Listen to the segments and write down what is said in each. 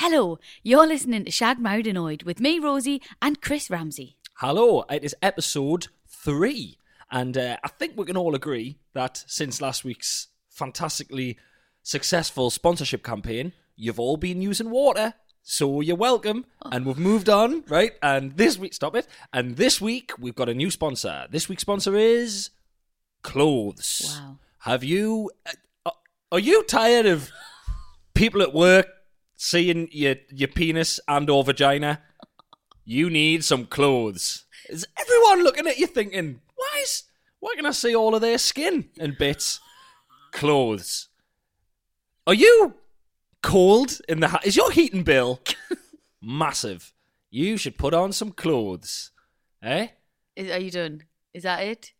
Hello, you're listening to Shag Annoyed with me, Rosie, and Chris Ramsey. Hello, it is episode three, and uh, I think we can all agree that since last week's fantastically successful sponsorship campaign, you've all been using water. So you're welcome, and we've moved on, right? And this week, stop it. And this week we've got a new sponsor. This week's sponsor is clothes. Wow. Have you? Uh, are you tired of people at work seeing your your penis and or vagina? You need some clothes. Is everyone looking at you thinking, why is why can I see all of their skin and bits? Clothes. Are you cold in the? Ha- is your heating bill massive? You should put on some clothes, eh? Is, are you done? Is that it?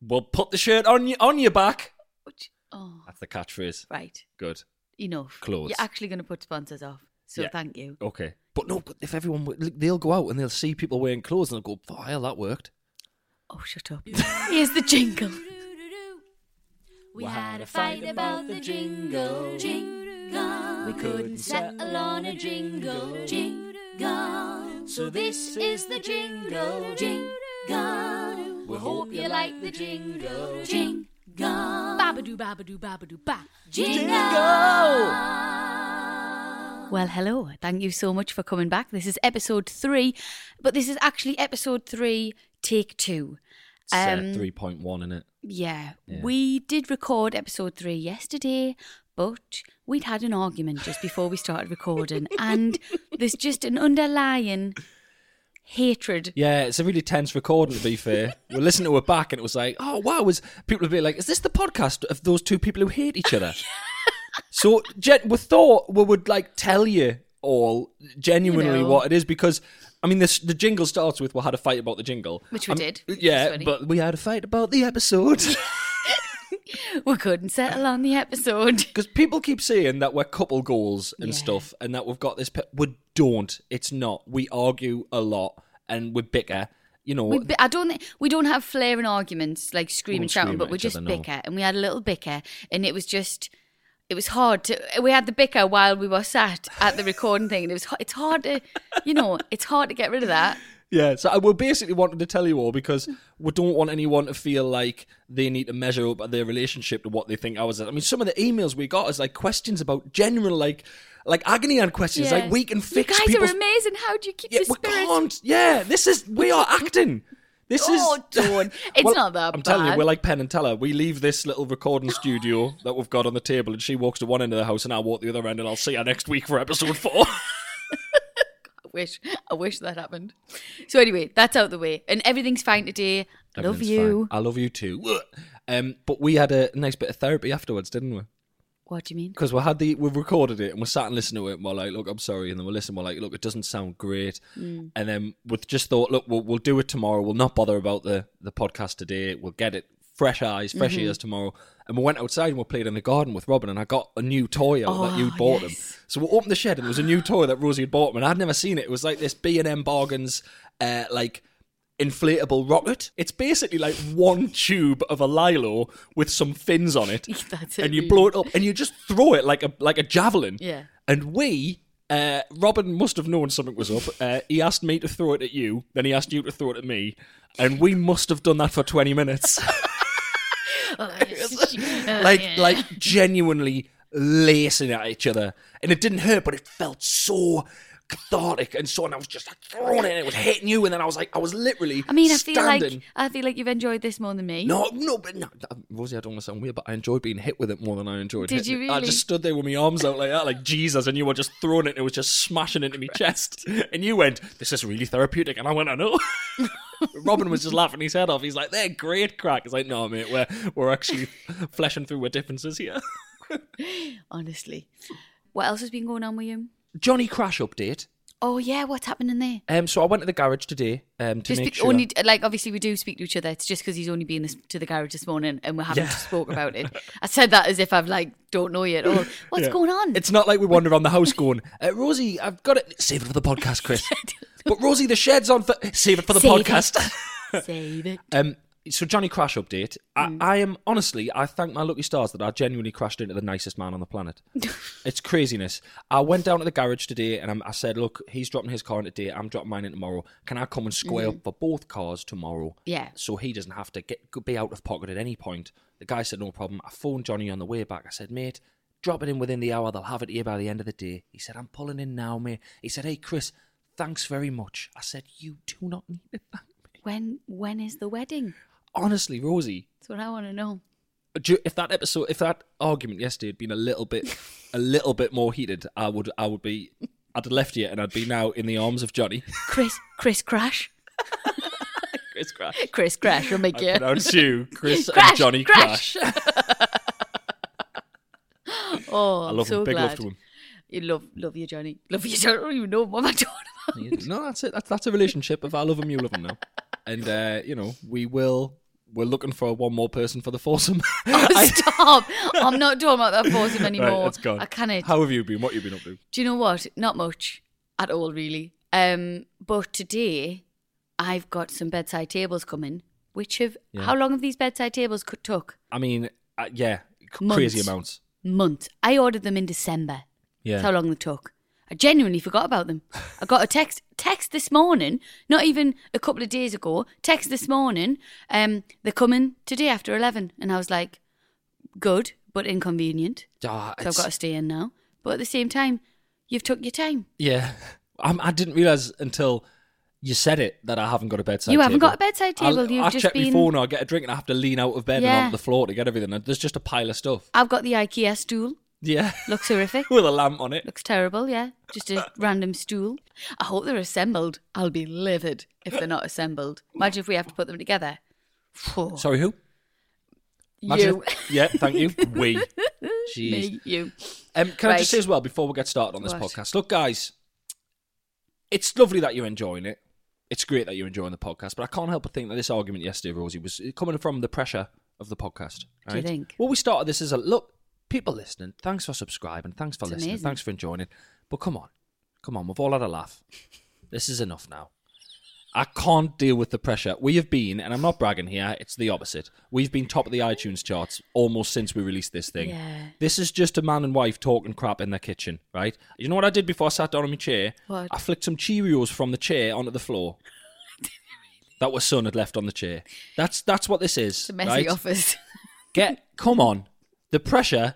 Well, put the shirt on you on your back. Oh, That's the catchphrase. right. Good. Enough. Clothes. You're actually going to put sponsors off. So Yeah. thank you. Okay. But no, but if everyone, w- they'll go out and they'll see people wearing clothes and they'll go, oh, hell, that worked. Oh, shut up. Here's the jingle. We had a fight about the jingle, jingle. We couldn't settle on a jingle, jingle. So this is the jingle, jingle. We hope you like the jingle, jingle. Babadoo, babadoo, babadoo, ba. Jingle. Well, hello. Thank you so much for coming back. This is episode three, but this is actually episode three, take two. Um, 3.1 in it. Yeah, Yeah. we did record episode three yesterday, but we'd had an argument just before we started recording, and there's just an underlying hatred. Yeah, it's a really tense recording, to be fair. we listened to it back and it was like, oh, wow. Was People would be like, is this the podcast of those two people who hate each other? so gen- we thought we would like tell you all genuinely You know. what it is because. I mean, this, the jingle starts with "We had a fight about the jingle," Which we I'm- did, Yeah, but we had a fight about the episode. We couldn't settle on the episode. Because people keep saying that we're couple goals and Yeah. stuff, and that we've got this. Pe- we don't. It's not. We argue a lot and we bicker. You know, We, I don't think we don't have flaring arguments like screaming, won't shouting, scream but we each just other, no. bicker, and we had a little bicker, and it was just. It was hard to. We had the bicker while we were sat at the recording thing, and it was. h- It's hard to, you know, it's hard to get rid of that. Yeah. So I will basically wanted to tell you all because we don't want anyone to feel like they need to measure up their relationship to what they think ours is. I mean, some of the emails we got is like questions about general like, like agony and questions. Yeah. Like we can fix. You guys people's- are amazing. How do you keep Yeah, we spirit? can't. Yeah, this is we are acting. This Oh, is don't. It's Well, not that I'm telling you, we're like Penn and Teller. We leave this little recording studio that we've got on the table, and she walks to one end of the house, and I walk the other end, and I'll see her next week for episode four. I wish. I wish that happened. So anyway, that's out the way, and everything's fine today. I Love you. fine. I love you too. Um, but we had a nice bit of therapy afterwards, didn't we? What do you mean? Because we had the we recorded it and we sat and listened to it and we're like, look, I'm sorry, and then we listened, we're like, look, it doesn't sound great, Mm. and then we just thought, look, we'll, we'll do it tomorrow. We'll not bother about the the podcast today. We'll get it fresh eyes, fresh Mm-hmm. ears tomorrow. And we went outside and we played in the garden with Robin, and I got a new toy out that you Oh, bought yes. him. So we opened the shed and there was a new toy that Rosie had bought him, and I'd never seen it. It was like this B and M bargains, uh, like inflatable rocket. It's basically like one tube of a lilo with some fins on it, and you blow it up, and you just throw it like a like a javelin. Yeah. And we, uh, Robin must have known something was up. Uh, he asked me to throw it at you, then he asked you to throw it at me, and we must have done that for twenty minutes. Uh, like like genuinely lacing at each other, and it didn't hurt, but it felt so cathartic and so. And I was just like throwing it, and it was hitting you, and then I was like, I was literally. I mean, I feel standing. like I feel like you've enjoyed this more than me. No, no, but no, Rosie, I don't want to sound weird, but I enjoyed being hit with it more than I enjoyed. Did you it. I just stood there with my arms out like that, like Jesus, and you were just throwing it, and it was just smashing into my chest. And you went, "This is really therapeutic," and I went, "I know." Robin was just laughing his head off. He's like, "They're great crack." It's like, "No, mate, we're we're actually fleshing through our differences here." Honestly. What else has been going on with you? Johnny Crash update. Oh yeah, what's happening there? Um, so I went to the garage today um, to Just make sure. only like obviously we do speak to each other. It's just because he's only been this, to the garage this morning and we haven't Yeah. spoke about it. I said that as if I've like don't know you at all. What's Yeah. going on? It's not like we wander around the house going, uh, Rosie, I've got it. Save it for the podcast, Chris. but Rosie, the shed's on. For- Save it for the Save it. podcast. Save it. Um, so Johnny Crash update. Mm. I, I am honestly, I thank my lucky stars that I genuinely crashed into the nicest man on the planet. it's craziness. I went down to the garage today and I'm, I said, look, he's dropping his car in today. I'm dropping mine in tomorrow. Can I come and square up for both cars tomorrow? Yeah. So he doesn't have to get be out of pocket at any point. The guy said, no problem. I phoned Johnny on the way back. I said, mate, drop it in within the hour. They'll have it here by the end of the day. He said, I'm pulling in now, mate. He said, hey, Chris, thanks very much. I said, you do not need to thank me. When when is the wedding? Honestly, Rosie, That's what I want to know. Uh, you- if that episode, if that argument yesterday had been a little bit, a little bit more heated, I would, I would be, I'd have left you, and I'd be now in the arms of Johnny. Chris Chris Crash. Chris Crash. Chris Crash will make I you. pronounce you, Chris Crash, and Johnny Crash. Crash. Oh, I love so him. Big glad. love to him. You love love you, Johnny. Love you. I don't even know what I'm about. No, that's it. That's, that's a relationship. If I love him, you love him now. And uh, you know, we will. We're looking for one more person for the foursome. Oh, stop! I'm not talking about that foursome anymore. Right, it's gone. I can't. How have you been? What have you been up to? Do you know what? Not much at all, really. Um, but today I've got some bedside tables coming. Which have how long have these bedside tables co- took? I mean, uh, yeah, c- crazy amounts. Months. I ordered them in December. Yeah. That's how long they took. I genuinely forgot about them. I got a text text this morning, not even a couple of days ago. Text this morning. Um, they're coming today after eleven, and I was like, good but inconvenient. Ah, So I've it's- got to stay in now. But at the same time, you've took your time. Yeah, I'm, I didn't realize until you said it that I haven't got a bedside. You haven't table. got a bedside I'll- table, you've I just check been- my phone, I get a drink, and I have to lean out of bed Yeah. and onto the floor to get everything. And there's just a pile of stuff. I've got the IKEA stool. Yeah, Looks horrific. with a lamp on it. Looks terrible, yeah. Just a random stool. I hope they're assembled. I'll be livid if they're not assembled. Imagine if we have to put them together. Sorry, who? Imagine you. if- yeah, thank you. We. Jeez. Me, you. Um, can I just say as well before we get started on this What? podcast? Look, guys, it's lovely that you're enjoying it. It's great that you're enjoying the podcast, but I can't help but think that this argument yesterday, Rosie, was coming from the pressure of the podcast. Do you think? Well, we started this as a look, people listening. Thanks for subscribing. Thanks for It's listening. amazing. Thanks for enjoying it. But come on, come on, we've all had a laugh. this is enough now. I can't deal with the pressure. We have been, and I'm not bragging here, it's the opposite. We've been top of the iTunes charts almost since we released this thing. Yeah. This is just a man and wife talking crap in their kitchen, right? You know what I did before I sat down on my chair? What? I flicked some Cheerios from the chair onto the floor. that was son had left on the chair. That's that's what this is. It's a messy right? office. Get come on. The pressure,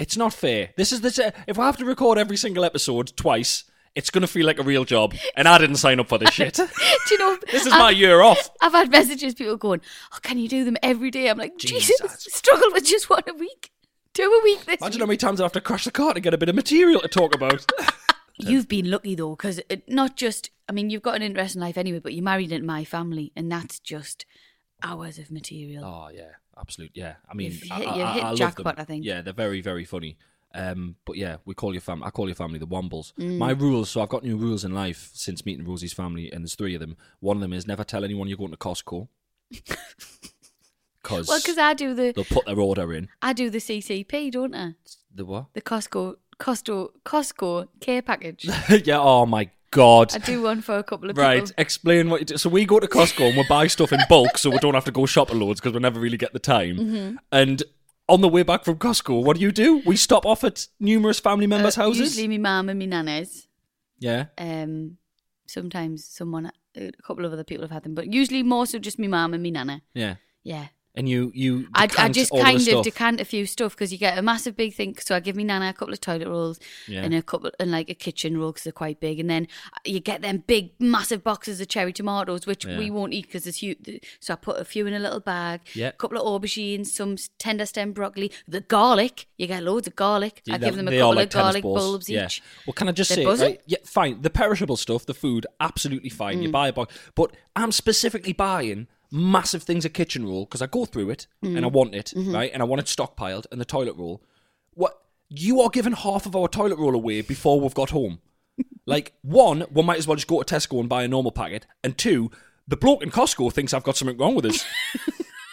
it's not fair. This is the if I have to record every single episode twice, it's gonna feel like a real job. And I didn't sign up for this shit. do you know? this is I've- my year off. I've had messages, people going, "Oh, can you do them every day?" I'm like, Jesus, Jesus. struggle with just one a week, two a week. This Imagine how many times I have to crash the car to get a bit of material to talk about. You've been lucky though, because uh, not just. I mean, you've got an interesting life anyway, but you married into my family, and that's just hours of material. Oh yeah, absolute yeah. I mean, You've I, hit- I, I- hit I jackpot, them. I think. Yeah, they're very very funny. Um, but yeah, we call your fam. I call your family the Wombles. Mm. My rules. So I've got new rules in life since meeting Rosie's family, and there's three of them. One of them is never tell anyone you're going to Costco. Because Well, because I do the they'll put their order in. I do the CCP, don't I? The what? The Costco Costco Costco care package. yeah. Oh my God. I do one for a couple of people. Right, explain what you do. So we go to Costco and we buy stuff in bulk so we don't have to go shopping loads because we never really get the time. Mm-hmm. And on the way back from Costco, what do you do? We stop off at numerous family members' Uh, houses. Usually, my mum and my nana's. Yeah. Um, sometimes someone, a couple of other people have had them, but usually more so just my mum and my nana. Yeah. Yeah. And you you I, I just kind of decant a few stuff because you get a massive big thing. So I give me Nana a couple of toilet rolls Yeah. and a couple and like a kitchen roll because they're quite big, and then you get them big massive boxes of cherry tomatoes which Yeah. we won't eat because it's huge. So I put a few in a little bag. Yeah. A couple of aubergines, some tender stem broccoli, the garlic. You get loads of garlic. I give them a couple like of garlic balls. bulbs yeah. each. Well, can I just They're say, right, yeah, fine. The perishable stuff, the food, absolutely fine. Mm. You buy a box, but I'm specifically buying massive things of kitchen roll because I go through it Mm. and I want it Mm-hmm. right, and I want it stockpiled, and the toilet roll. What you are giving half of our toilet roll away before we've got home. like one, we might as well just go to Tesco and buy a normal packet, and two, the bloke in Costco thinks I've got something wrong with us.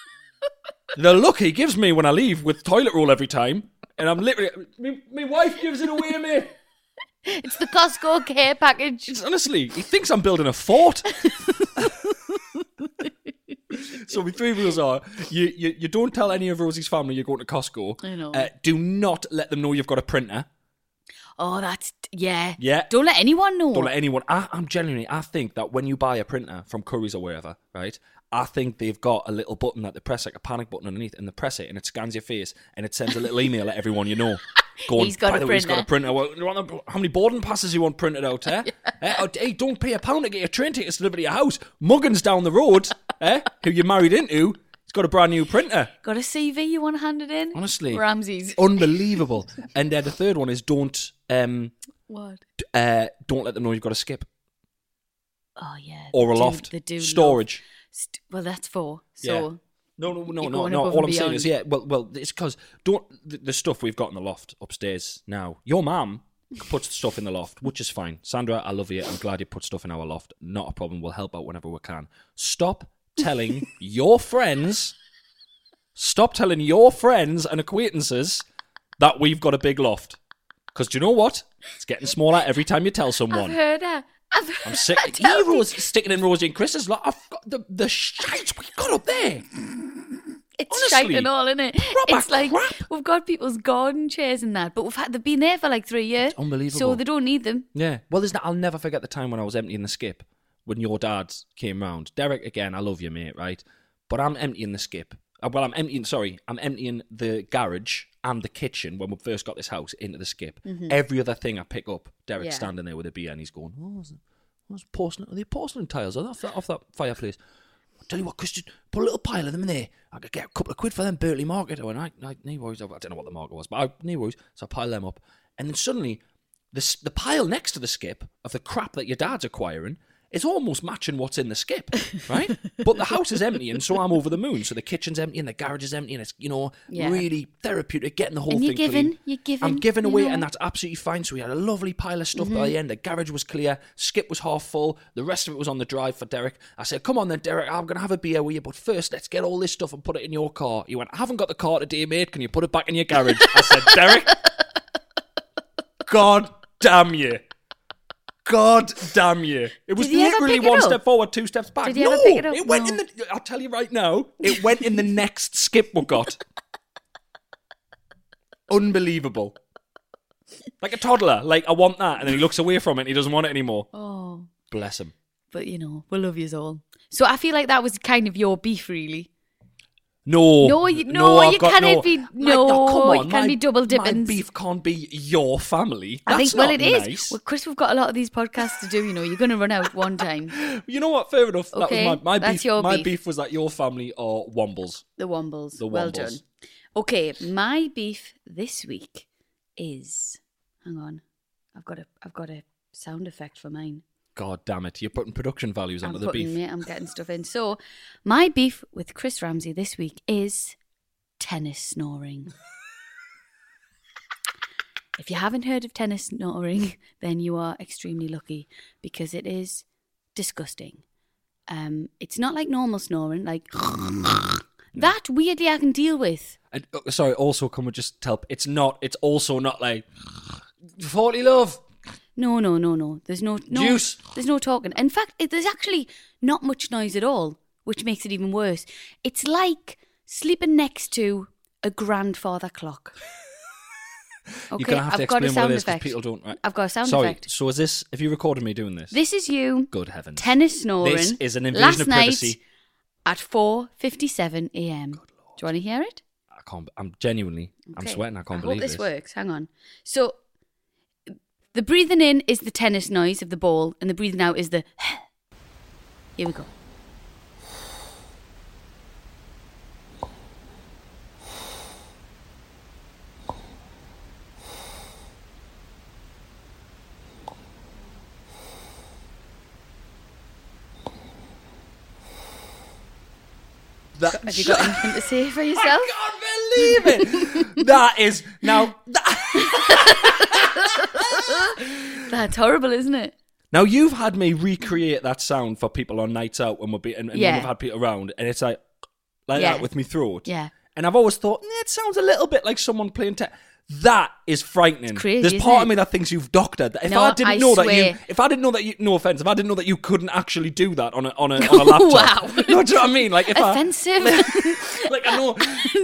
the look he gives me when I leave with toilet roll every time, and I'm literally, me, my wife gives it away, mate. It's the Costco care package. It's honestly, he thinks I'm building a fort. so my three rules are: you, you you don't tell any of Rosie's family you're going to Costco. I know. Uh, do not let them know you've got a printer. Oh, that's yeah. Yeah. Don't let anyone know. Don't let anyone. I, I'm genuinely. I think that when you buy a printer from Curry's or wherever, right? I think they've got a little button that they press, like a panic button underneath, and they press it, and it scans your face, and it sends a little email at everyone you know. Going, He's got By a the way, he's got a printer." printer. Well, you want the- how many boarding passes you want printed out? Eh? eh? oh, Hey, don't pay a pound to get your train tickets delivered to your house. Muggins down the road, eh? Who you married into, he's got a brand new printer. Got a CV you want handed in? Honestly, Ramsey's. unbelievable. and uh, the third one is don't um What? uh don't let them know you've got a skip Oh yeah. or a do- loft love- storage. St- well, that's four. Yeah. No, no, no, no, no. All I'm saying is, yeah. Well, well, it's because don't the, the stuff we've got in the loft upstairs now. Your mum puts stuff in the loft, which is fine. Sandra, I love you. I'm glad you put stuff in our loft. Not a problem. We'll help out whenever we can. Stop telling your friends. Stop telling your friends and acquaintances that we've got a big loft. Because do you know what? It's getting smaller every time you tell someone. heard her. I've heard I'm sick. You me. Sticking in Rosie and Chris's lot. I've got the the shite we got up there. It's honestly, shite and all, isn't it? It's like crap. we've got people's garden chairs and that, but we've had they've been there for like three years. unbelievable. So they don't need them. Yeah. Well, there's not, I'll never forget the time when I was emptying the skip when your dad came round. Derek, again, I love you, mate, right? But I'm emptying the skip. Uh, Well, I'm emptying, sorry, I'm emptying the garage and the kitchen when we first got this house into the skip. Mm-hmm. Every other thing I pick up, Derek's Yeah. standing there with a beer and he's going, oh, what's porcelain? Are they porcelain tiles? Off that, off that fireplace? I'll tell you what, Christian, put a little pile of them in there. I could get a couple of quid for them, Berkeley Market. I went, I, I, no worries. I don't know what the market was, but I, no worries. So I pile them up. And then suddenly, the, the pile next to the skip of the crap that your dad's acquiring is almost matching what's in the skip, right? but the house is empty, and so I'm over the moon. So the kitchen's empty and the garage is empty, and it's, you know, Yeah. really therapeutic, getting the whole And you're thing giving, clean. you're giving. I'm giving away, know. Mm-hmm. and that's absolutely fine. So we had a lovely pile of stuff by the end. The garage was clear, skip was half full, the rest of it was on the drive for Derek. I said, "Come on then, Derek, I'm gonna have a beer with you, but first let's get all this stuff and put it in your car." He went, "I haven't got the car today, mate. Can you put it back in your garage?" I said, "Derek, God damn you." God damn you! It was Did he ever literally pick it one up? step forward, two steps back. Did he no, ever pick it up? went No. in the. I'll tell you right now, it went in the next skip we got. Unbelievable. Like a toddler. Like, I want that. And then he looks away from it and he doesn't want it anymore. Oh, Bless him. but you know, we love you all. So I feel like that was kind of your beef, really. No. No, you- no, I've you got cannot no. be- no, oh, come you can't my- be double My dipping. beef can't be your family. I That's think well, it is. nice. Well, Chris, we've got a lot of these podcasts to do. You know, you're going to run out one time. You know what? Fair enough. Okay, that was my, my that's beef. your my beef. beef was that your family are Wombles. The Wombles. The Well Wombles. done. Okay, my beef this week is. Hang on, I've got a I've got a sound effect for mine. God damn it. You're putting production values I'm onto the putting beef. it. I'm getting stuff in. So, my beef with Chris Ramsey this week is tennis snoring. if you haven't heard of tennis snoring, then you are extremely lucky because it is disgusting. Um, it's not like normal snoring, like that. Weirdly, I can deal with. And, uh, sorry, also, can we just tell? It's not. It's also not like forty love. No, no, no, no. There's no, no Juice. There's no talking. In fact, it, there's actually not much noise at all, which makes it even worse. It's like sleeping next to a grandfather clock. Okay, You're gonna have to I've got a explain what sound it is because effect. people don't. Right. I've got a sound Sorry. effect. So is this? Have you recorded me doing this? This is you. Good heavens. Tennis snoring. This is an invasion last of night privacy. at 4:57 a.m. Do you want to hear it? I can't. I'm genuinely. I'm Okay. sweating. I can't believe hope this this. works. Hang on. So the breathing in is the tennis noise of the ball, and the breathing out is the. Here we go. That, Have you got anything to say for yourself? I believe it. that is now. That, That's horrible, isn't it? now you've had me recreate that sound for people on nights out when we'll be and, and Yeah. when we've had people around, and it's like like Yeah. that with me throat. Yeah. And I've always thought "Eh, it sounds a little bit like someone playing. Te- that is frightening. crazy, There's part of me that thinks you've doctored that. If No, I didn't I know that you, swear. if I didn't know that you, no offense, if I didn't know that you couldn't actually do that on a on a on a laptop. Wow. no, do you know what I mean? Like if I, Offensive. like I know,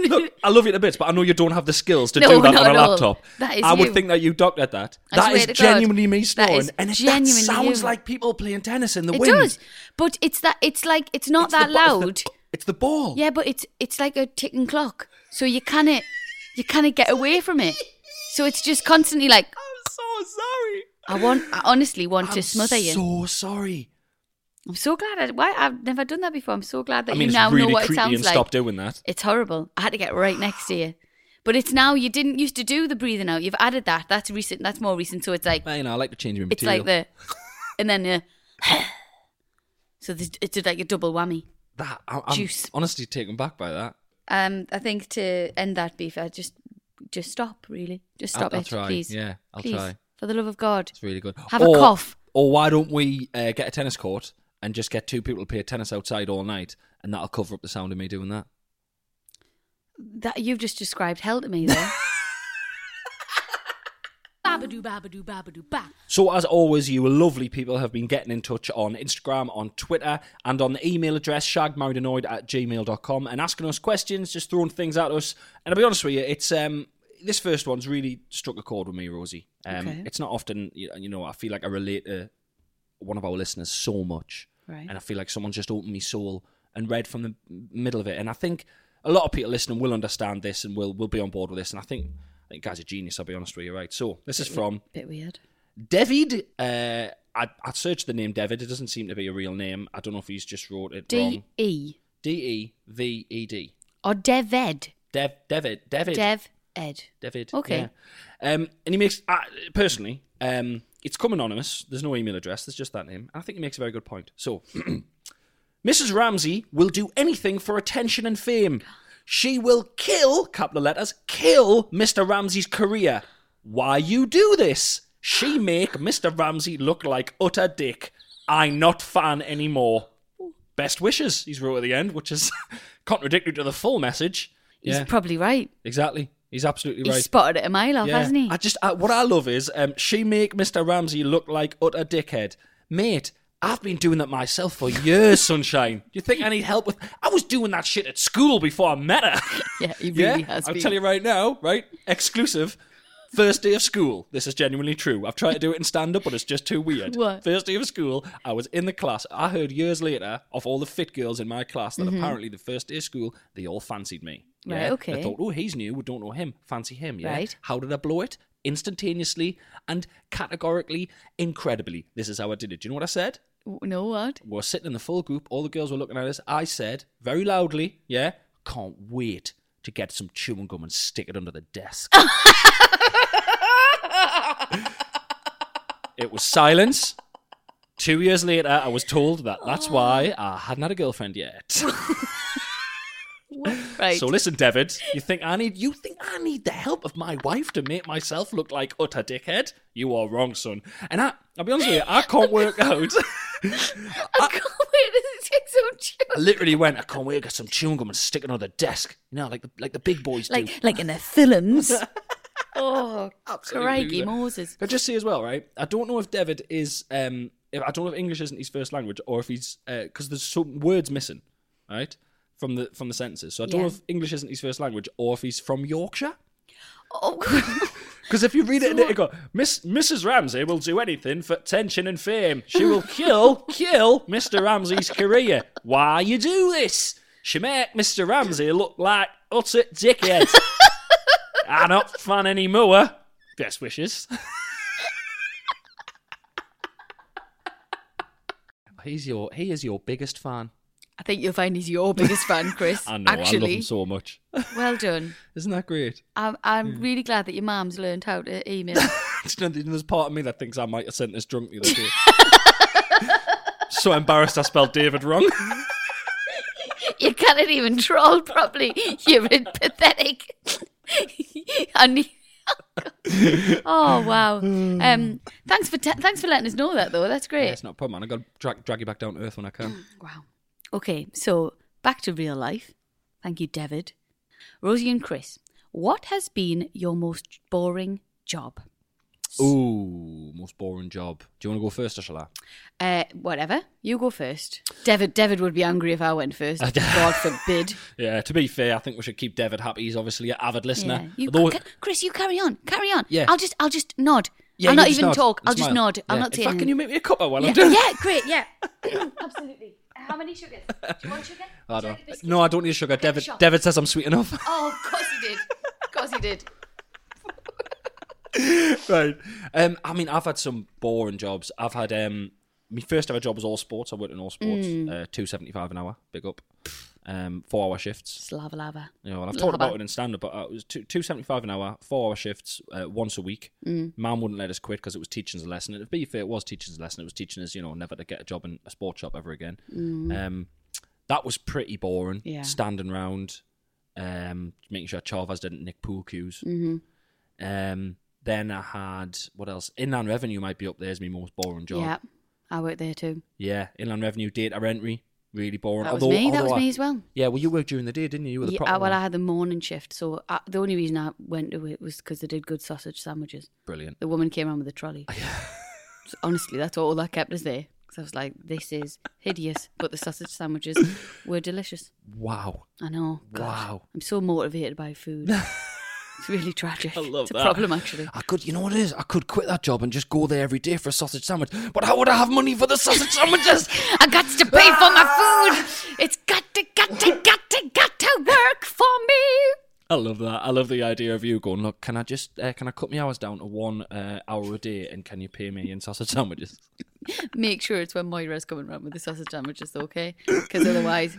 look, I love you to bits, but I know you don't have the skills to No, do that on a laptop. That is I would think that you doctored that. I that swear is God. genuinely me snoring, is and it, that genuinely sounds you. like people playing tennis in the it wind. It does, but it's that. It's like it's not It's that ball- loud. It's the, it's the ball. Yeah, but it's it's like a ticking clock. So you cannot you cannot get away from it. So it's just constantly like I'm so sorry. I want I honestly want I'm to smother you. I'm so sorry. I'm so glad I why I've never done that before. I'm so glad that I mean, you now really know what it sounds like. stop doing that. It's horrible. I had to get right next to you. But it's now you didn't used to do the breathing out. You've added that. That's recent. That's more recent. So it's like Well, you know, I like to change my it's material. like the and then uh, so it's like a double whammy. that. I, I'm juice. honestly taken back by that. Um, I think to end that beef, I just just stop. Really, just I'll- stop I'll it, try. please. Yeah, I'll please, try. For the love of God, It's really good. Have a cough. Or why don't we uh, get a tennis court and just get two people to play tennis outside all night, and that'll cover up the sound of me doing that. that you've just described hell to me there. Babadoo, babadoo, babadoo, ba. So, as always, you lovely people have been getting in touch on Instagram, on Twitter, and on the email address shagmarriedanoid at gmail.com and asking us questions, just throwing things at us. And I'll be honest with you, it's um this first one's really struck a chord with me, Rosie. Um, Okay. It's not often, you you know, I feel like I relate to one of our listeners so much. Right. And I feel like someone's just opened my soul and read from the middle of it. And I think a lot of people listening will understand this and will, will be on board with this. And I think, I think guy's a genius, I'll be honest with you, right? So, this is from Bit weird. David, uh, I, I searched the name David. It doesn't seem to be a real name. I don't know if he's just wrote it D wrong. E D E V E D. or Deved. Dev, David, David, Dev Ed. David. Okay. yeah. Um, and he makes uh, personally, um, it's come anonymous. There's no email address. There's just that name. I think he makes a very good point. So, Mrs. Ramsey will do anything for attention and fame. She will kill, capital letters, kill Mr. Ramsey's career. Why you do this? She make Mr. Ramsey look like utter dick. I not fan anymore. Best wishes, he's wrote at the end, which is contradictory to the full message. He's Yeah, probably right. exactly. He's absolutely right. spotted it a mile off, hasn't he? I just I, what I love is um, she make Mr. Ramsey look like utter dickhead, mate. I've been doing that myself for years, sunshine. Do you think I need help with? I was doing that shit at school before I met her. yeah, he really has I'll been. tell you right now, right? Exclusive. First day of school. This is genuinely true. I've tried to do it in stand up, but it's just too weird. What? First day of school, I was in the class. I heard years later of all the fit girls in my class that apparently the first day of school, they all fancied me. Mm-hmm. Right, Yeah? okay. They thought, oh, he's new. We don't know him. Fancy him. Yeah. Right. How did I blow it? Instantaneously and categorically, incredibly. This is how I did it. Do you know what I said? No, what? We're sitting in the full group. All the girls were looking at us. I said very loudly, "Yeah, can't wait to get some chewing gum and stick it under the desk." it was silence. Two years later, I was told that that's why I hadn't had a girlfriend yet. Right. So listen, David, you think I need you think I need the help of my wife to make myself look like utter dickhead? You are wrong, son. And I, I'll be honest with you, I can't work out. I can't wait to take some chew. I literally went, I can't wait to get some chewing gum and stick it on the desk. You know, like the like the big boys do. Like, like in the films. Oh, Absolutely crikey. Moses. I just see as well, right? I don't know if David is. Um, if, I don't know if English isn't his first language, or if he's because there's some words missing, right, from the from the sentences. So I don't know if English isn't his first language, or if he's from Yorkshire. Oh, Because if you read it, in it, it go, Miss Mrs. Ramsey will do anything for attention and fame. She will kill, kill Mr. Ramsey's career. Why you do this? She make Mr. Ramsey look like utter dickhead. I'm not fan anymore. Best wishes. He's your he is your biggest fan. I think you'll find he's your biggest fan, Chris. I know, I love Actually, him so much. well done. Isn't that great? I'm, I'm really glad that your mum's learned how to email. There's part of me that thinks I might have sent this drunk the other day. so embarrassed I spelled David wrong. you can't even troll properly. You're pathetic. I need. oh wow! Um, thanks for te- thanks for letting us know that though. That's great. Yeah, it's not a problem, man. I got to drag, drag you back down to earth when I can. Wow. Okay, so back to real life. Thank you, David. Rosie and Chris, what has been your most boring job? Ooh, most boring job. Do you want to go first or shall I? Uh, whatever. You go first. David. David would be angry if I went first. God forbid. Yeah, to be fair, I think we should keep David happy. He's obviously an avid listener. Yeah. You, Although- ca- Chris, you carry on. Carry on. Yeah. I'll just. I'll just nod. Yeah, I'll not even nod talk. I'll just smile. nod. I'll Yeah. not In say can you make me a cuppa while yeah, I'm doing yeah, great. Yeah. Absolutely. How many sugars? Do you want sugar? I Would you don't. like a biscuit? No, I don't need sugar. David. David says I'm sweet enough. Oh, of course he did. Of course he did. right. Um, I mean, I've had some boring jobs. I've had um, my first ever job was Allsports. I worked in Allsports. Mm. Uh, two seventy five an hour. Big up. Um, four hour shifts. Slava lava. You know, and I've talked about it. in standard, but uh, it was two two seventy five an hour, four hour shifts, uh, once a week. Mm. Mum wouldn't let us quit because it was teaching us a lesson. And to be fair, it was teaching us a lesson. It was teaching us, you know, never to get a job in a sports shop ever again. Um, that was pretty boring. Mm. Yeah. Standing round, um, making sure Chavez didn't nick pool cues. Mm-hmm. Um, then I had what else? Inland revenue might be up there as my most boring job. Yeah, I worked there too. Yeah, inland revenue data entry, really boring. That was although, me. That was I- me as well. Yeah, well, you worked during the day, didn't you? You were the Yeah, uh, well. I had the morning shift, so I, the only reason I went to it was because they did good sausage sandwiches. Brilliant. The woman came around with a trolley. So honestly, that's all that kept us there. Because I was like, this is hideous, but the sausage sandwiches were delicious. Wow. I know. God, Wow. I'm so motivated by food. it's really tragic. I love it's a that. problem, actually. I could, you know what it is? I could quit that job and just go there every day for a sausage sandwich. But how would I have money for the sausage sandwiches? I got to pay for my food. It's got to, got to, got to, got to work for me. I love that. I love the idea of you going, look, can I just, uh, can I cut my hours down to one uh, hour a day and can you pay me in sausage sandwiches? Make sure it's when Moira's coming round with the sausage sandwiches, okay? Because otherwise,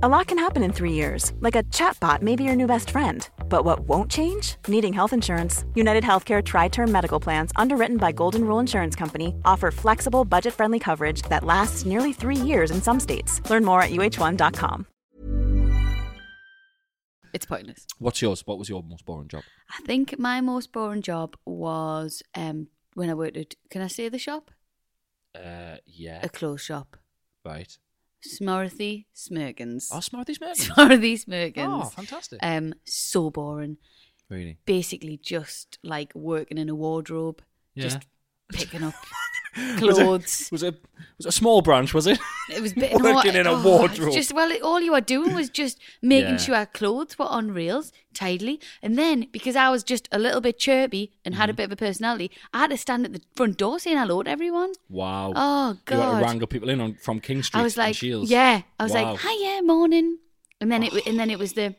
A lot can happen in three years, like a chatbot may be your new best friend. But what won't change? Needing health insurance. United Healthcare Tri Term Medical Plans, underwritten by Golden Rule Insurance Company, offer flexible, budget friendly coverage that lasts nearly three years in some states. Learn more at uh1.com. it's pointless. What's yours? What was your most boring job? I think my most boring job was um, when I worked at, can I say the shop? Uh, yeah. A clothes shop. Right. Smorthy Smirgans. Oh, Smarties Merchants. Smorthy Smirgans. Oh, fantastic. Um, so boring. really? Basically, just like working in a wardrobe, Yeah. just picking up Was it- clothes. Was it, was it a small branch, was it? It was bit, Working in a it's wardrobe. Just well, all you were doing was just making Yeah. sure our clothes were on rails tidily, and then because I was just a little bit chirpy and Mm-hmm. had a bit of a personality, I had to stand at the front door saying hello to everyone. Wow. Oh You had to wrangle people in on, from King Street I was like, Shields. yeah, I was Wow. like, hi, yeah, morning, and then it and then it was the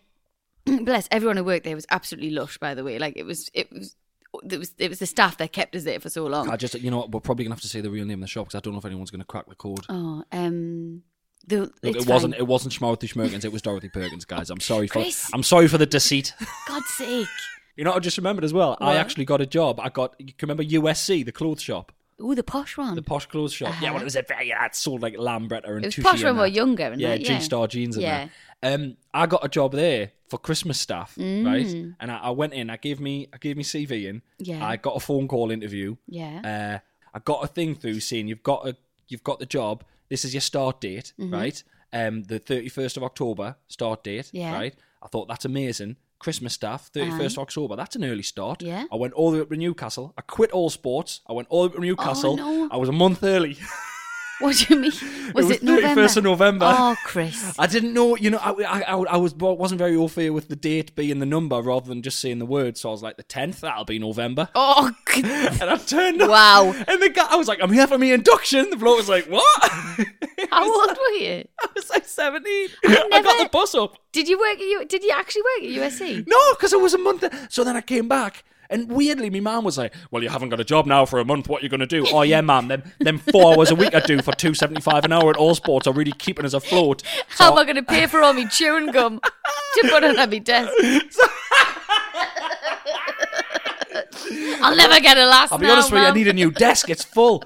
Bless everyone who worked there was absolutely lush. By the way, like it was, it was, it was, it was the staff that kept us there for so long. I just, you know, what, we're probably gonna have to say the real name of the shop because I don't know if anyone's gonna crack the code. Oh, um, the Look, it wasn't. It wasn't Schmorthy Schmerkins. It was Dorothy Perkins, guys. I'm sorry for. Chris. I'm sorry for the deceit. God's sake. You know, what I just remembered as well. I actually got a job. I got. You can remember USC, the clothes shop, Ooh, the posh one. the posh clothes shop. Yeah, well, it was a very. Yeah, it sold like Lambretta and Uh-huh. It was posh and when we were that. younger, isn't Yeah. G Star jeans and Yeah. that. Um, I got a job there for Christmas staff, right? Mm. And I, I went in. I gave me. I gave me CV in. Yeah. I got a phone call interview. Yeah. Uh, I got a thing through saying you've got a you've got the job. This is your start date, right? Um, the thirty first of October start date, Mm-hmm. Yeah. right? I thought that's amazing. Christmas staff, thirty first of October. That's an early start. Yeah. I went all the way up to Newcastle. I quit Allsports. I went all the way up to oh, Newcastle. no. I was a month early. What do you mean? Was was it, November? 31st of November. Oh, Chris. I didn't know, you know, I, I, I, I was wasn't very au fait with the date being the number rather than just saying the word. So I was like, the tenth, that'll be November. Oh, And I turned up. Wow. And the guy, I was like, I'm here for my induction. The bloke was like, what? how old were you? I was like 17. I, got the bus up. Did you work at U- Did you actually work at USC? No, because it was a month. So then I came back. And weirdly, my mum was like, "Well, you haven't got a job now for a month. What are you going to do?" oh yeah, mum. Them, them four hours a week I do for two seventy five an hour at Allsports are really keeping us afloat. How am I going to pay for all my chewing gum to put it on my desk? I'll never get a last I'll be now, honest with you, I need a new desk. It's full.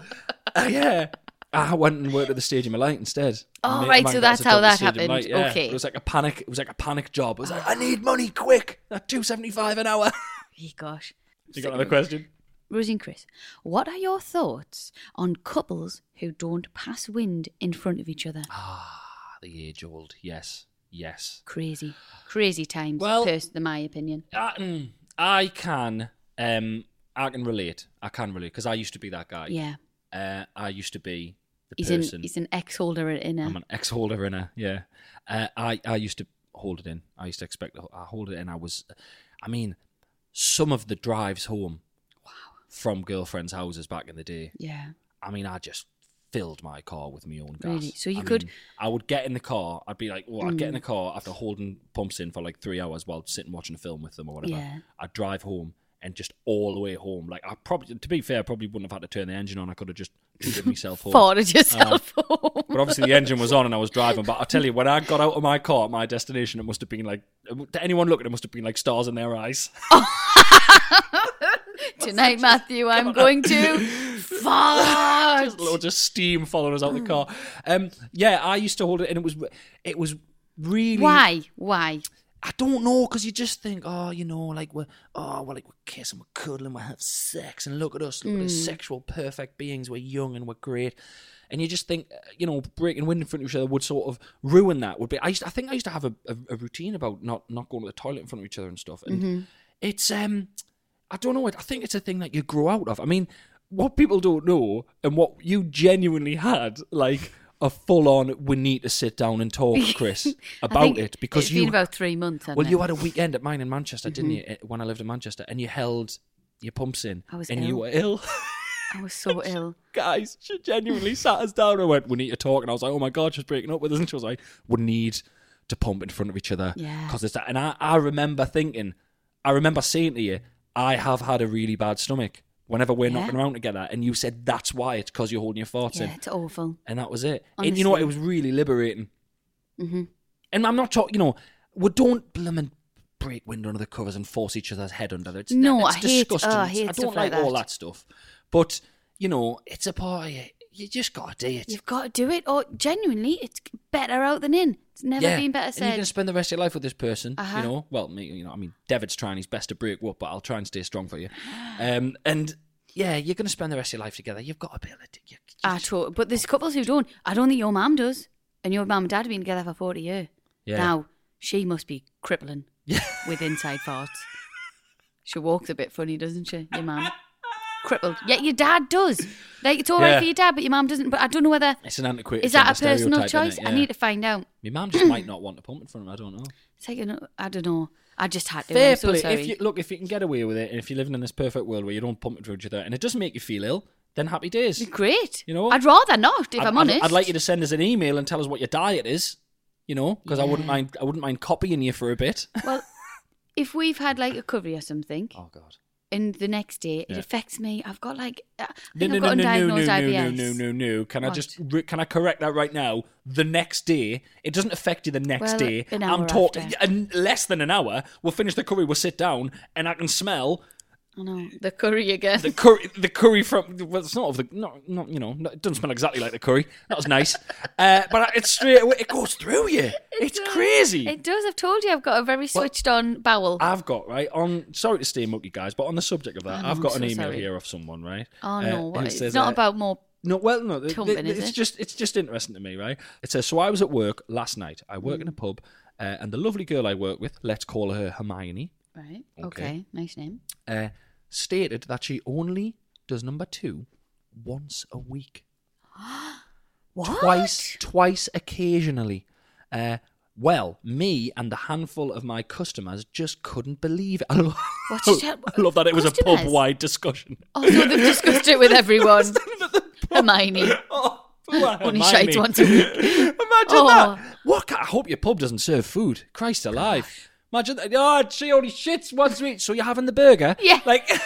Uh, yeah. I went and worked at the Stadium of Light instead. Oh, mate right, so that's how that happened. Light, yeah. Okay. It was like a panic. It was like a panic job. It was like, I need money quick. At two seventy five an hour. Hey, gosh. you got another question? Rosie and Chris, what are your thoughts on couples who don't pass wind in front of each other? Ah, the age old. Yes. Yes. Crazy, crazy times. Well- Well, in my opinion. I, mm, I can. Um, I can relate. I can relate because I used to be that guy. Yeah, Uh, I used to be the he's in. person. He's an ex-holder in a. I'm an ex holder in a yeah. Uh, I I used to hold it in. I used to expect to I hold it in. I was, I mean, some of the drives home, from girlfriends' houses back in the day. yeah. I mean, I just filled my car with my own gas. Really? So you I could- mean, I would get in the car. I'd be like, well, I'd get in mm. the car after holding pumps in for like three hours while sitting watching a film with them or whatever. Yeah. I'd drive home and just all the way home. Like I probably, to be fair, I probably wouldn't have had to turn the engine on. I could have just driven myself home. Forwarded yourself home. But obviously the engine was on and I was driving. But I tell you, when I got out of my car at my destination, it must have been like to anyone looking, it must have been like stars in their eyes. Tonight, Matthew, I'm going to fart. Just loads of steam following us out the car. Um, yeah, I used to hold it, and it was it was really Why? Why? I don't know because you just think, oh, you know, like we're oh, we're like we're kissing, we're cuddling, we have sex, and look at us, look at us, sexual perfect beings. We're young and we're great, and you just think, you know, breaking wind in front of each other would sort of ruin that. Would be? I used, I think I used to have a, a, a routine about not not going to the toilet in front of each other and stuff, and it's um, I don't know. I think it's a thing that you grow out of. I mean, what people don't know, and what you genuinely had, like. A full on, we need to sit down and talk, Chris, about it because it's you been about three months. well, it? you had a weekend at mine in Manchester, didn't Mm-hmm. you? eh, When I lived in Manchester, and you held your pumps in, I was and you were ill. I was so ill. Guys, she genuinely sat us down and went, "We need to talk." And I was like, "Oh my god, she's breaking up with us." And she was like, "We need to pump in front of each other Yeah. because it's that." And I, I remember thinking, I remember saying to you, "I have had a really bad stomach." Whenever we're Yeah. knocking around together, and you said that's why it's because you're holding your in Yeah, it's awful. and that was it. And you know what? It was really liberating. hmm And I'm not talking, you know, we don't blooming break wind under the covers and force each other's head under there. It's, No, it's I hate- disgusting. oh, I hate I don't like, like all that. stuff. But, you know, it's a part of you. You just got to do it. You've got to do it, or genuinely, it's better out than in. It's never yeah. been better And you're going to spend the rest of your life with this person, Uh-huh. you know. Well, me, you know, I mean, David's trying his best to break up, but I'll try and stay strong for you. Um, and yeah, you're going to spend the rest of your life together. You've got to be able to. You, you I just- tot- but there's couples who don't. I don't think your mum does, and your mum and dad have been together for forty years. Yeah. Now she must be crippling with inside farts. She walks a bit funny, doesn't she? Your mum crippled. Yeah, your dad does. Like it's all right Yeah. for your dad, but your mum doesn't. But I don't know whether It's an antiquated is that a gender personal stereotype, choice. innit? I Yeah. need to find out. My mum just might not want to pump in front of him. I don't know. It's like an- I don't know. I just had to. Fair I'm so play. sorry. If you look, if you can get away with it, and if you're living in this perfect world where you don't pump into each other, and it doesn't make you feel ill, then happy days. Great. You know? I'd rather not. If I'd, I'm I'd- honest, I'd, like you to send us an email and tell us what your diet is. You know, because I wouldn't mind. I wouldn't mind copying you for a bit. Well, if we've had like a curry or something, Oh God. And the next day it Yeah. affects me, I've got like uh, I No, think no, I've no, got no, no, no, undiagnosed no, IBS. no, no, no, no. Can I just can I correct that right now? The next day, it doesn't affect you. The next Well, day, I'm talking less than an hour. We'll finish the curry. We'll sit down, and I can smell I know the curry again. the curry. The curry from well, it's not of the not not you know it doesn't smell exactly like the curry. That was nice, uh, but it's straight away. It goes through you. It's crazy. It does. I've told you I've got a very switched on bowel. I've got right on. Sorry to stay mucky, guys, but on the subject of that, I know, I've got I'm an so email sorry. here of someone, right? oh uh, no, who it's says, not uh, about more. No, well, no, th- Tumping, th- it's it? just it's just interesting to me, right? It says so. I was at work last night. I work Mm. in a pub, uh, and the lovely girl I work with, let's call her Hermione, Right. Okay. Okay. Nice name. uh, stated that she only does number two once a week, What? twice, twice occasionally. Uh, well, me and a handful of my customers just couldn't believe it. I love, What did you- I love that it was a pub-wide discussion. Oh, so they've discussed it with everyone. Hermione. Oh, Only Hermione. shite once a week. Imagine Oh. that. What? I hope your pub doesn't serve food. Christ alive. Imagine that. Oh, she only shits once a week. So you're having the burger? Yeah. Like.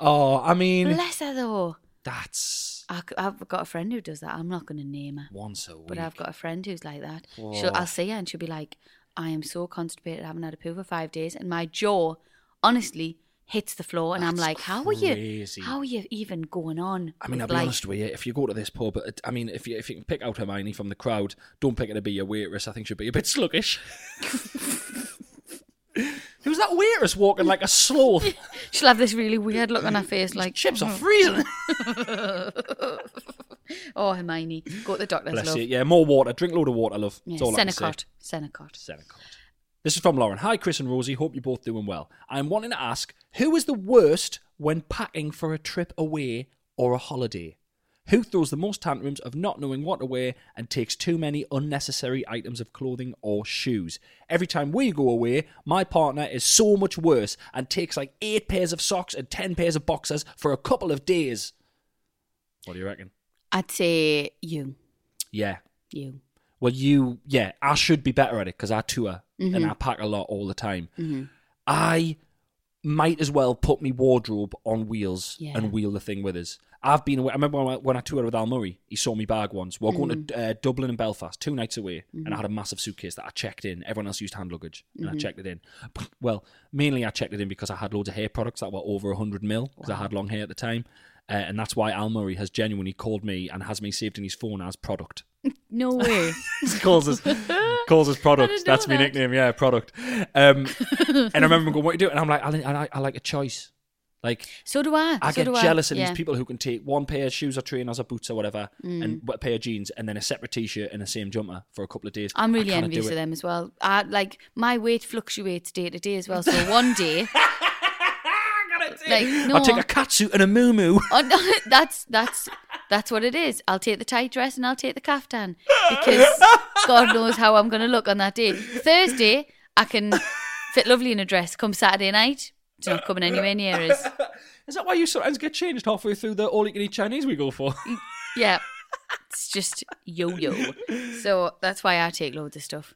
oh, I mean, Bless her though. that's I, have got a friend who does that. I'm not going to name her, once a week. but I've got a friend who's like that. She'll, I'll see her and she'll be like, "I am so constipated. I haven't had a poo for five days, and my jaw, honestly, hits the floor." And I'm like, "How are you? How are you even going on?" I mean, I'll be life?" honest with you. If you go to this pub, it- I mean, if you if you can pick out Hermione from the crowd, don't pick her to be your waitress. I think she'll be a bit sluggish. Who's that waitress walking like a sloth? She'll have this really weird look on her face, like Chips are oh. freezing. "Oh, Hermione, go to the doctor's Bless love." you. Yeah, more water. Drink a load of water, love. Yeah, all I can say. Senokot, Senokot. Senokot. This is from Lauren. Hi, Chris and Rosie. Hope you're both doing well. I'm wanting to ask who is the worst when packing for a trip away or a holiday? Who throws the most tantrums of not knowing what to wear and takes too many unnecessary items of clothing or shoes? Every time we go away, my partner is so much worse and takes like eight pairs of socks and ten pairs of boxers for a couple of days. What do you reckon? I'd say you, Yeah. you. Well, you, yeah, I should be better at it because I tour Mm-hmm. and I pack a lot all the time. I might as well put my wardrobe on wheels Yeah. and wheel the thing with us. I've been away. I remember when I, when I toured with Al Murray, he saw me bag once. We were going Mm-hmm. to uh, Dublin and Belfast, two nights away, and I had a massive suitcase that I checked in. Everyone else used hand luggage, and Mm-hmm. I checked it in. Well, mainly I checked it in because I had loads of hair products that were over 100 mil because I had long hair at the time. Uh, and that's why Al Murray has genuinely called me and has me saved in his phone as product No way. he calls us calls us product. That's my that. nickname. Yeah, product. Um, and I remember going, "What do you do?" And I'm like, I, I, like- I like a choice. Like so do I. I so get jealous of yeah. these people who can take one pair of shoes or trainers or boots or whatever, Mm. and a pair of jeans, and then a separate t-shirt and the same jumper for a couple of days. I'm really envious of them as well. I like my weight fluctuates day to day as well. So one day, like no, I'll take a catsuit and a moo moo. Oh, no, that's that's that's what it is. I'll take the tight dress and I'll take the kaftan because God knows how I'm going to look on that day. Thursday, I can fit lovely in a dress. Come Saturday night, it's not coming anywhere near us. Is that why you sometimes get changed halfway through the all-you-can-eat Chinese we go for? Yeah, it's just yo-yo. So that's why I take loads of stuff.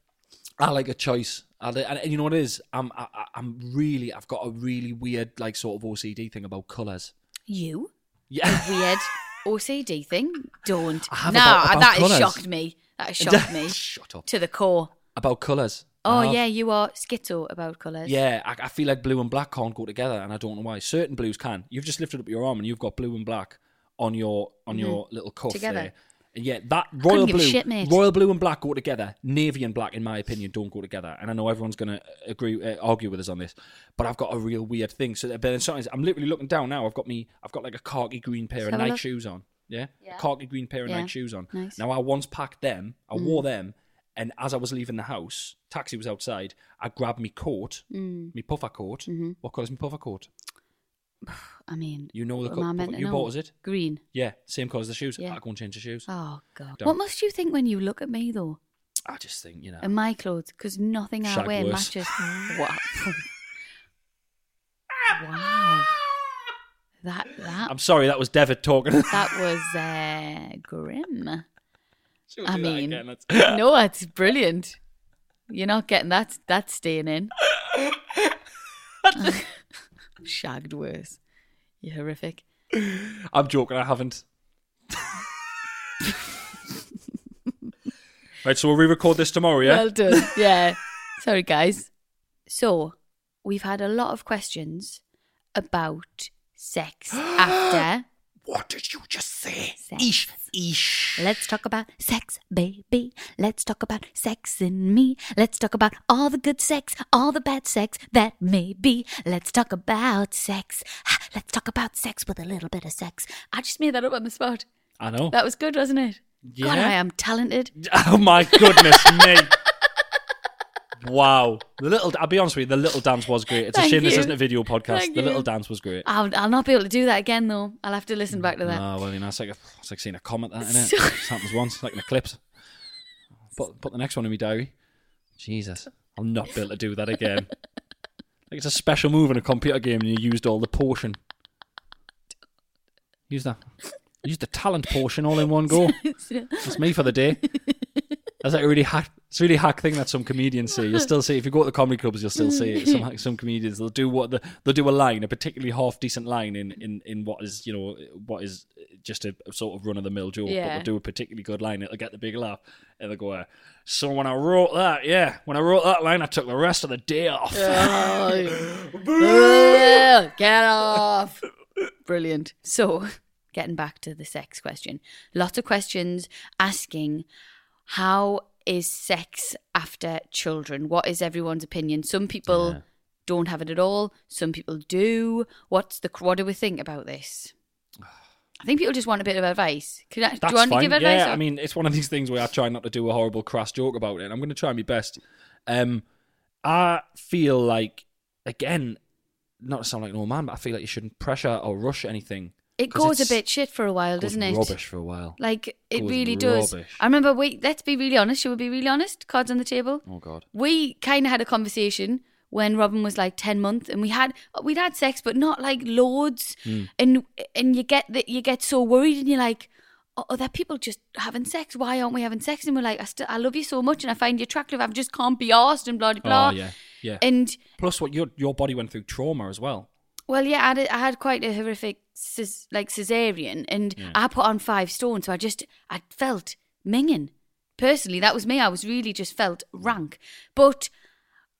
I like a choice. I and, you know what it is? I'm I, I- I'm really I've got a really weird like sort of OCD thing about colours. You Yeah. weird OCD thing? Don't. I have no, about- about that has colours. shocked me. That has shocked me Shut up. to the core. About colours. Oh have. yeah, you are schizo about colours. Yeah, I, I feel like blue and black can't go together, and I don't know why. Certain blues can. You've just lifted up your arm, and you've got blue and black on your on your little cuff Mm-hmm. Together. there. Yeah, that royal blue, shit, royal blue and black go together. Navy and black, in my opinion, don't go together. And I know everyone's going to agree, uh, argue with us on this, but I've got a real weird thing. So, but then sometimes I'm literally looking down now. I've got me, I've got like a khaki green pair Let's of night look. shoes on. Yeah, Yeah. khaki green pair of Yeah. night shoes on. Nice. Mm. Now I once packed them. I wore them, and as I was leaving the house, taxi was outside. I grabbed me coat, Mm. my puffer coat. Mm-hmm. What colour's my puffer coat? I mean, You know the what colour. meant You know? bought, is it? Green. Yeah, same colour as the shoes. Yeah. I go and change the shoes. Oh god. Don't. What must you think when you look at me though? I just think you know. And my clothes, because nothing I wear worse. matches. wow. wow. That that I'm sorry, that was David talking. that was uh, grim. Should we I mean, again? That's- no, it's brilliant. You're not getting that. That's staying in. Shagged worse. You're horrific. I'm joking. I haven't. right, so we'll re-record this tomorrow. Yeah. Well done. Yeah. Sorry, guys. So, we've had a lot of questions about sex after. What did you just say? Sex. Eesh, eesh. Let's talk about sex, baby. Let's talk about sex in me. Let's talk about all the good sex, all the bad sex that may be. Let's talk about sex. Let's talk about sex with a little bit of sex. I just made that up on the spot. I know. That was good, wasn't it? Yeah. God, I am talented. Oh my goodness me. Wow. The little I'll be honest with you, the little dance was great. It's a Thank shame this isn't a video podcast. Thank the you. little dance was great. I'll, I'll not be able to do that again, though. I'll have to listen back to that. Oh well, you know, it's like a, it's like seeing a comment that innit? So- It happens once, like an eclipse. Put put the next one in my diary. Jesus. I'll not be able to do that again. like it's a special move in a computer game and you used all the potion. Use that. Use the talent potion all in one go. That's me for the day. That's like a really hack. It's a really hack thing that some comedians say. You'll still see if you go to the comedy clubs, you'll still see it. Some some comedians they'll do what the, they'll do a line, a particularly half decent line in, in, in what is you know what is just a, sort of run of the mill joke, but Yeah. they'll do a particularly good line. It'll get the big laugh, and they'll go. Uh, so when I wrote that, yeah, when I wrote that line, I took the rest of the day off. Ugh, Get off. Brilliant. So, getting back to the sex question. Lots of questions asking how is sex after children? What is everyone's opinion? Some people don't have it at all. Some people do. What's the what do we think about this? I think people just want a bit of advice. Can I, do you want fine. to give advice? Yeah, or- I mean, it's one of these things where I try not to do a horrible, crass joke about it. I'm going to try my best. Um, I feel like, again, not to sound like an old man, but I feel like you shouldn't pressure or rush anything. It goes a bit shit for a while, goes doesn't it? Rubbish for a while. Like it Goes really does. rubbish. I remember. Wait, let's be really honest. Should we be really honest? Cards on the table. Oh God. We kind of had a conversation when Robin was like ten months, and we had we'd had sex, but not like loads. Hmm. And and you get that you get so worried, and you're like. Oh, there people just having sex. Why aren't we having sex? And we're like, I, still, I love you so much, and I find you attractive. I just can't be asked, and blah blah blah. Oh yeah, yeah. And Plus, what your your body went through trauma as well. Well, yeah, I had, a- I had quite a horrific like cesarean, and I put on five stone, so I just I felt minging. Personally, that was me. I was really just felt rank. But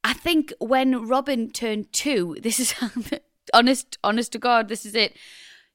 I think when Robin turned two, this is honest, honest to God, this is it.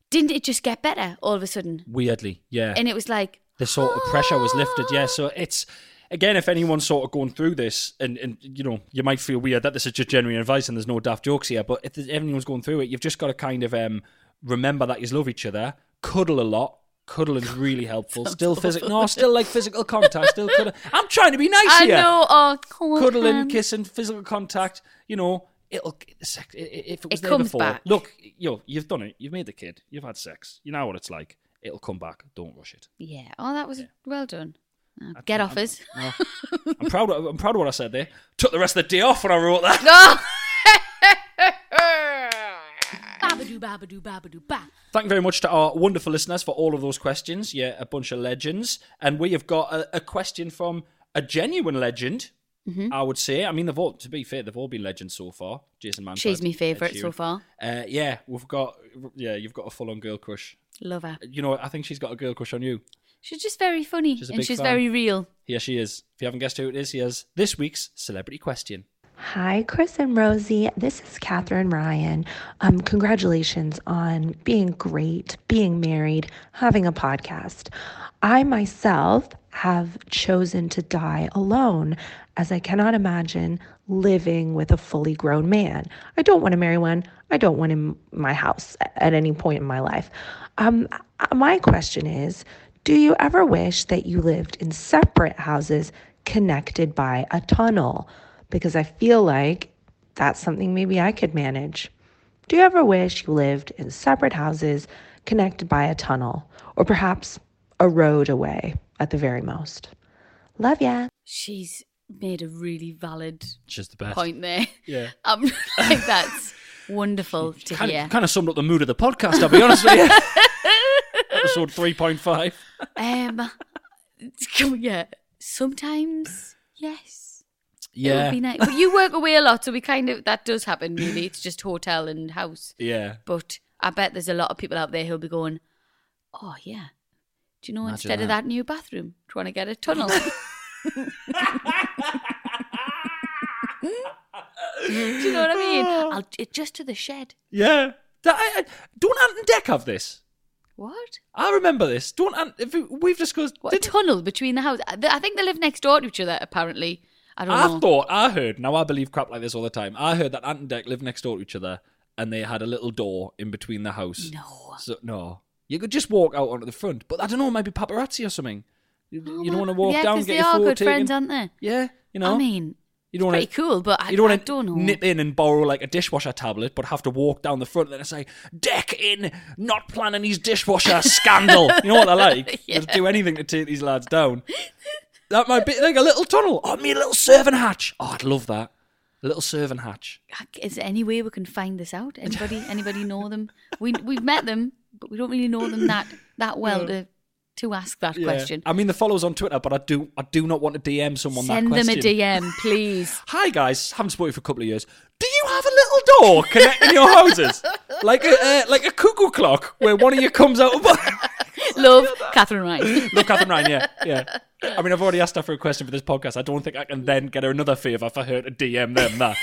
Didn't it just get better all of a sudden? Weirdly, yeah. And it was like, the sort of pressure was lifted. Yeah, so oh! it's again, if anyone's sort of going through this, and and you know, you might feel weird that this is just genuine advice and there's no daft jokes here, but if anyone's going through it, you've just got to kind of um remember that you love each other, cuddle a lot. Cuddling's really helpful. still physical, no, still like physical contact. Still cuddle. I'm trying to be nice I here. I know, oh, come on, Cuddling, kissing, physical contact. You know, it'll sex. If it was It there before, back. look, yo, you've done it. You've made the kid. You've had sex. You know what it's like. It'll come back. Don't rush it. Yeah, oh, that was well done. Uh, get off us. Well, I'm proud. Of, I'm proud of what I said there. Took the rest of the day off when I wrote that. Babadoo, babadoo, babadoo, ba. Thank you very much to our wonderful listeners for all of those questions. Yeah, a bunch of legends, and we have got a, a question from a genuine legend. Mm-hmm. I would say. I mean, they've all. To be fair, they've all been legends so far. Jason Manford. She's my favourite so far. Uh, yeah, we've got. Yeah, you've got a full-on girl crush. Love her. You know, I think she's got a girl crush on you. She's just very funny She's a and big she's fan. very real. Here she is. If you haven't guessed who it is, here's this week's celebrity question. Hi, Chris and Rosie. This is Katherine Ryan. Um, congratulations on being great, being married, having a podcast. I myself have chosen to die alone as I cannot imagine living with a fully grown man. I don't want to marry one. I don't want him in my house at any point in my life. Um, my question is Do you ever wish that you lived in separate houses connected by a tunnel? Because I feel like that's something maybe I could manage. Do you ever wish you lived in separate houses connected by a tunnel or perhaps a road away at the very most? Love ya. She's made a really valid She's the best. point there. Yeah. Um, like that's wonderful to Kind hear. of, kind of summed up the mood of the podcast, I'll be honest with you. Episode 3.5. Um, yeah, sometimes yes. Yeah. It would be nice. But you work away a lot, so we kind of that does happen. Really, it's just hotel and house. Yeah. But I bet there's a lot of people out there who'll be going, "Oh yeah, do you know Imagine instead of that. that new bathroom, do you want to get a tunnel." do you know what I mean? I'll just to the shed. Yeah. That- don't Ant and Dec have this? What? I remember this. Don't Ant, if we- we've discussed. What a tunnel between the house? I I think they live next door to each other. Apparently, I don't I know. thought I heard. Now I believe crap like this all the time. I heard that Ant and Dec lived next door to each other, and they had a little door in between the house. No. So no, you could just walk out onto the front. But I don't know, maybe paparazzi or something. You, oh, you don't want to walk down. yeah, down, 'cause get they your are photo good taken. friends, aren't they? Yeah, you know. I mean, you don't pretty want cool, but I, you don't I want don't to know. nip in and borrow like a dishwasher tablet, but have to walk down the front and then say, "Dec in, not planning his dishwasher scandal." You know what they're like? Yeah. They'll do anything to take these lads down. That might be like a little tunnel. Oh, me a little servant hatch. Oh, I'd love that. A little servant hatch. Is there any way we can find this out? Anybody? Anybody know them? We we've met them, but we don't really know them that that well to to ask that Yeah. question. I mean, the follows on Twitter, but I do I do not want to DM someone Send that them a DM, please. Hi guys, haven't spoken for a couple of years. Do you have a little door connecting your houses, like a uh, like a cuckoo clock, where one of you comes out? Of- Love, Katherine Ryan. Love Katherine Ryan, yeah, yeah. I mean, I've already asked her for a question for this podcast. I don't think I can then get her another favour for her to DM them that.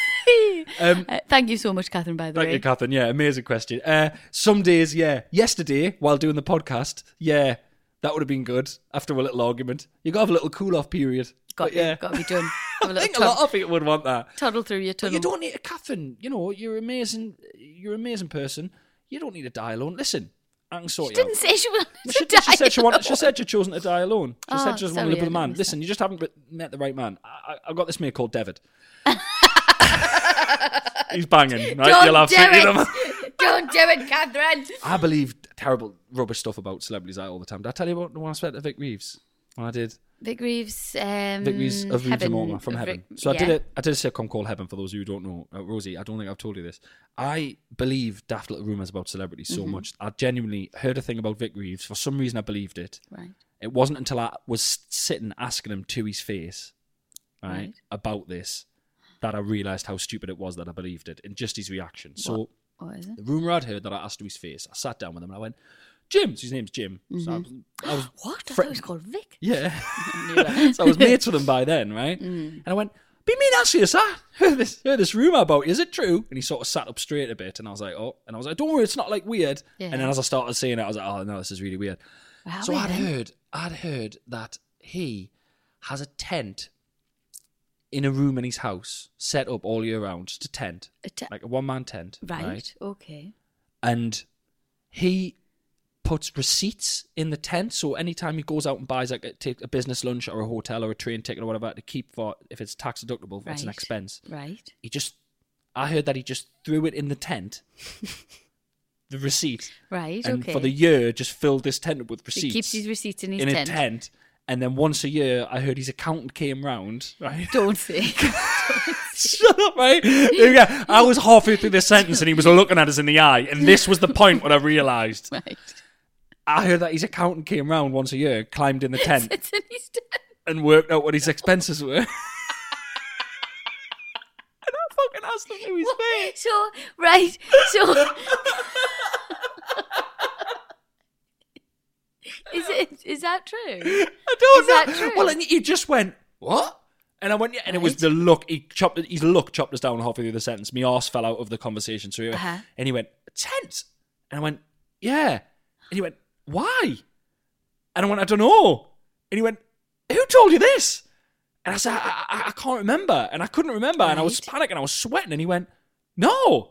Um, Uh, thank you so much, Katherine. By the Thank way, thank you, Katherine. Yeah, amazing question. Uh, some days, yeah. Yesterday, while doing the podcast, yeah, that would have been good after a little argument. You got to have a little cool off period. got But yeah, got to be done. Have a I think a lot of people would want that. toddle through your But tunnel. you don't need a Katherine. You know, you're amazing. You're an amazing person. You don't need to die alone. Listen, I can sort She you didn't out. say she wanted She, to she said she wanted. She said she'd chosen to die alone. She Oh, said ah, she doesn't want to live with a man. Listen, you just haven't met the right man. I, I, I've got this mate called David. He's banging, right? Don't You'll have do it. Don't do it, Katherine. I believe terrible rubbish stuff about celebrities all the time. Did I tell you about the one I spent to Vic Reeves? When I did Vic Reeves. Um, Vic Reeves of Reeves and. Mortimer from Heaven. So I yeah. did it. I did a sitcom called Heaven for those of you who don't know. Uh, Rosie, I don't think I've told you this. I believe daft little rumors about celebrities so Mm-hmm. much. I genuinely heard a thing about Vic Reeves. For some reason, I believed it. Right. It wasn't until I was sitting asking him to his face, right, Right. about this, that I realised how stupid it was that I believed it in just his reaction. So What is it? the rumor I'd heard that I asked to his face, I sat down with him and I went, Jim, so his name's Jim. So I mm-hmm. was, I was What? I thought it was called Vic. yeah. so I was mates with him by then, right? Mm. And I went, be mean ask I heard this, heard this rumour about you. Is it true? And he sort of sat up straight a bit and I was like, oh. And I was like, don't worry, it's not like weird. Yeah. And then as I started saying it, I was like, oh, no, this is really weird. So I'd heard, I'd heard that he has a tent in a room in his house set up all year round, just a tent, A te- like a one man tent, Right. right? Okay. and he puts receipts in the tent. So anytime he goes out and buys like a, take a business lunch or a hotel or a train ticket or whatever to keep for if it's tax deductible, that's an expense. Right. He just, I heard that he just threw it in the tent, the receipt, Right. and okay. for the year just filled this tent up with receipts. he keeps his receipts in his in tent. a tent. And then once a year, I heard his accountant came round, right? Don't say. Shut up, right? You go. I was halfway through this sentence and he was looking at us in the eye, and this was the point when I realised. right. I heard that his accountant came round once a year, climbed in the tent, in tent. and worked out what his expenses were. and I fucking asked him to his face. So right. So is it? Is that true? I don't Is know. that true? Well, and he just went, what? And I went, yeah, and it was the look. He chopped his look chopped us down halfway through the sentence. My arse fell out of the conversation. So he went, Uh-huh. and he went, tent. And I went, yeah. And he went, why? And I went, I don't know. And he went, who told you this? And I said, I, I, I can't remember. And I couldn't remember. And I was Right. panicking. I was sweating. And he went, no,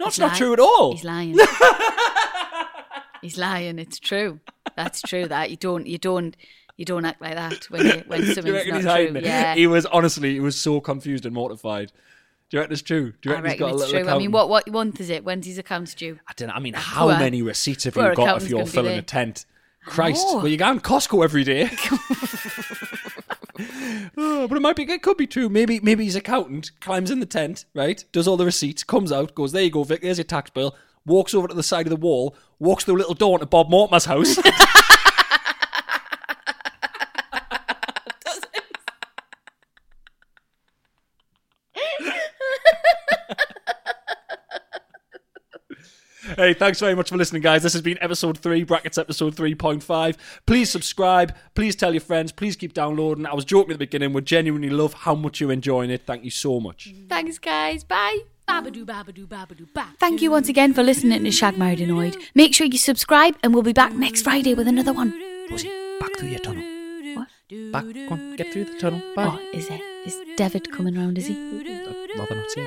no, it's not true at all. He's lying. He's lying. It's true. That's true. That you don't. You don't. You don't act like that when you, when something's not true. it? Yeah. He was honestly, he was so confused and mortified. Do you reckon it's true? Do you reckon, he's reckon got a it's little true. I mean, accountant? what what month is it? When's his accounts due? I don't know. I mean, how poor- many receipts have poor you got if you're filling a tent? Christ, know. well, you go to Costco every day. oh, but it might be. It could be true. Maybe, maybe his accountant climbs in the tent, right? Does all the receipts, comes out, goes, "There you go, Vic. There's your tax bill." walks over to the side of the wall, walks through a little door into Bob Mortimer's house. hey, thanks very much for listening, guys. This has been episode three, brackets episode 3.5. Please subscribe. Please tell your friends. Please keep downloading. I was joking at the beginning. We genuinely love how much you're enjoying it. Thank you so much. Thanks, guys. Bye. Babadoo, babadoo, babadoo, ba. Thank you once again for listening to Shagged Married Annoyed. Make sure you subscribe, and we'll be back next Friday with another one. Rosie, back through your tunnel. What? Back, go on, get through the tunnel. Back. Oh, is it? Is David coming round? Is he? I'd rather not see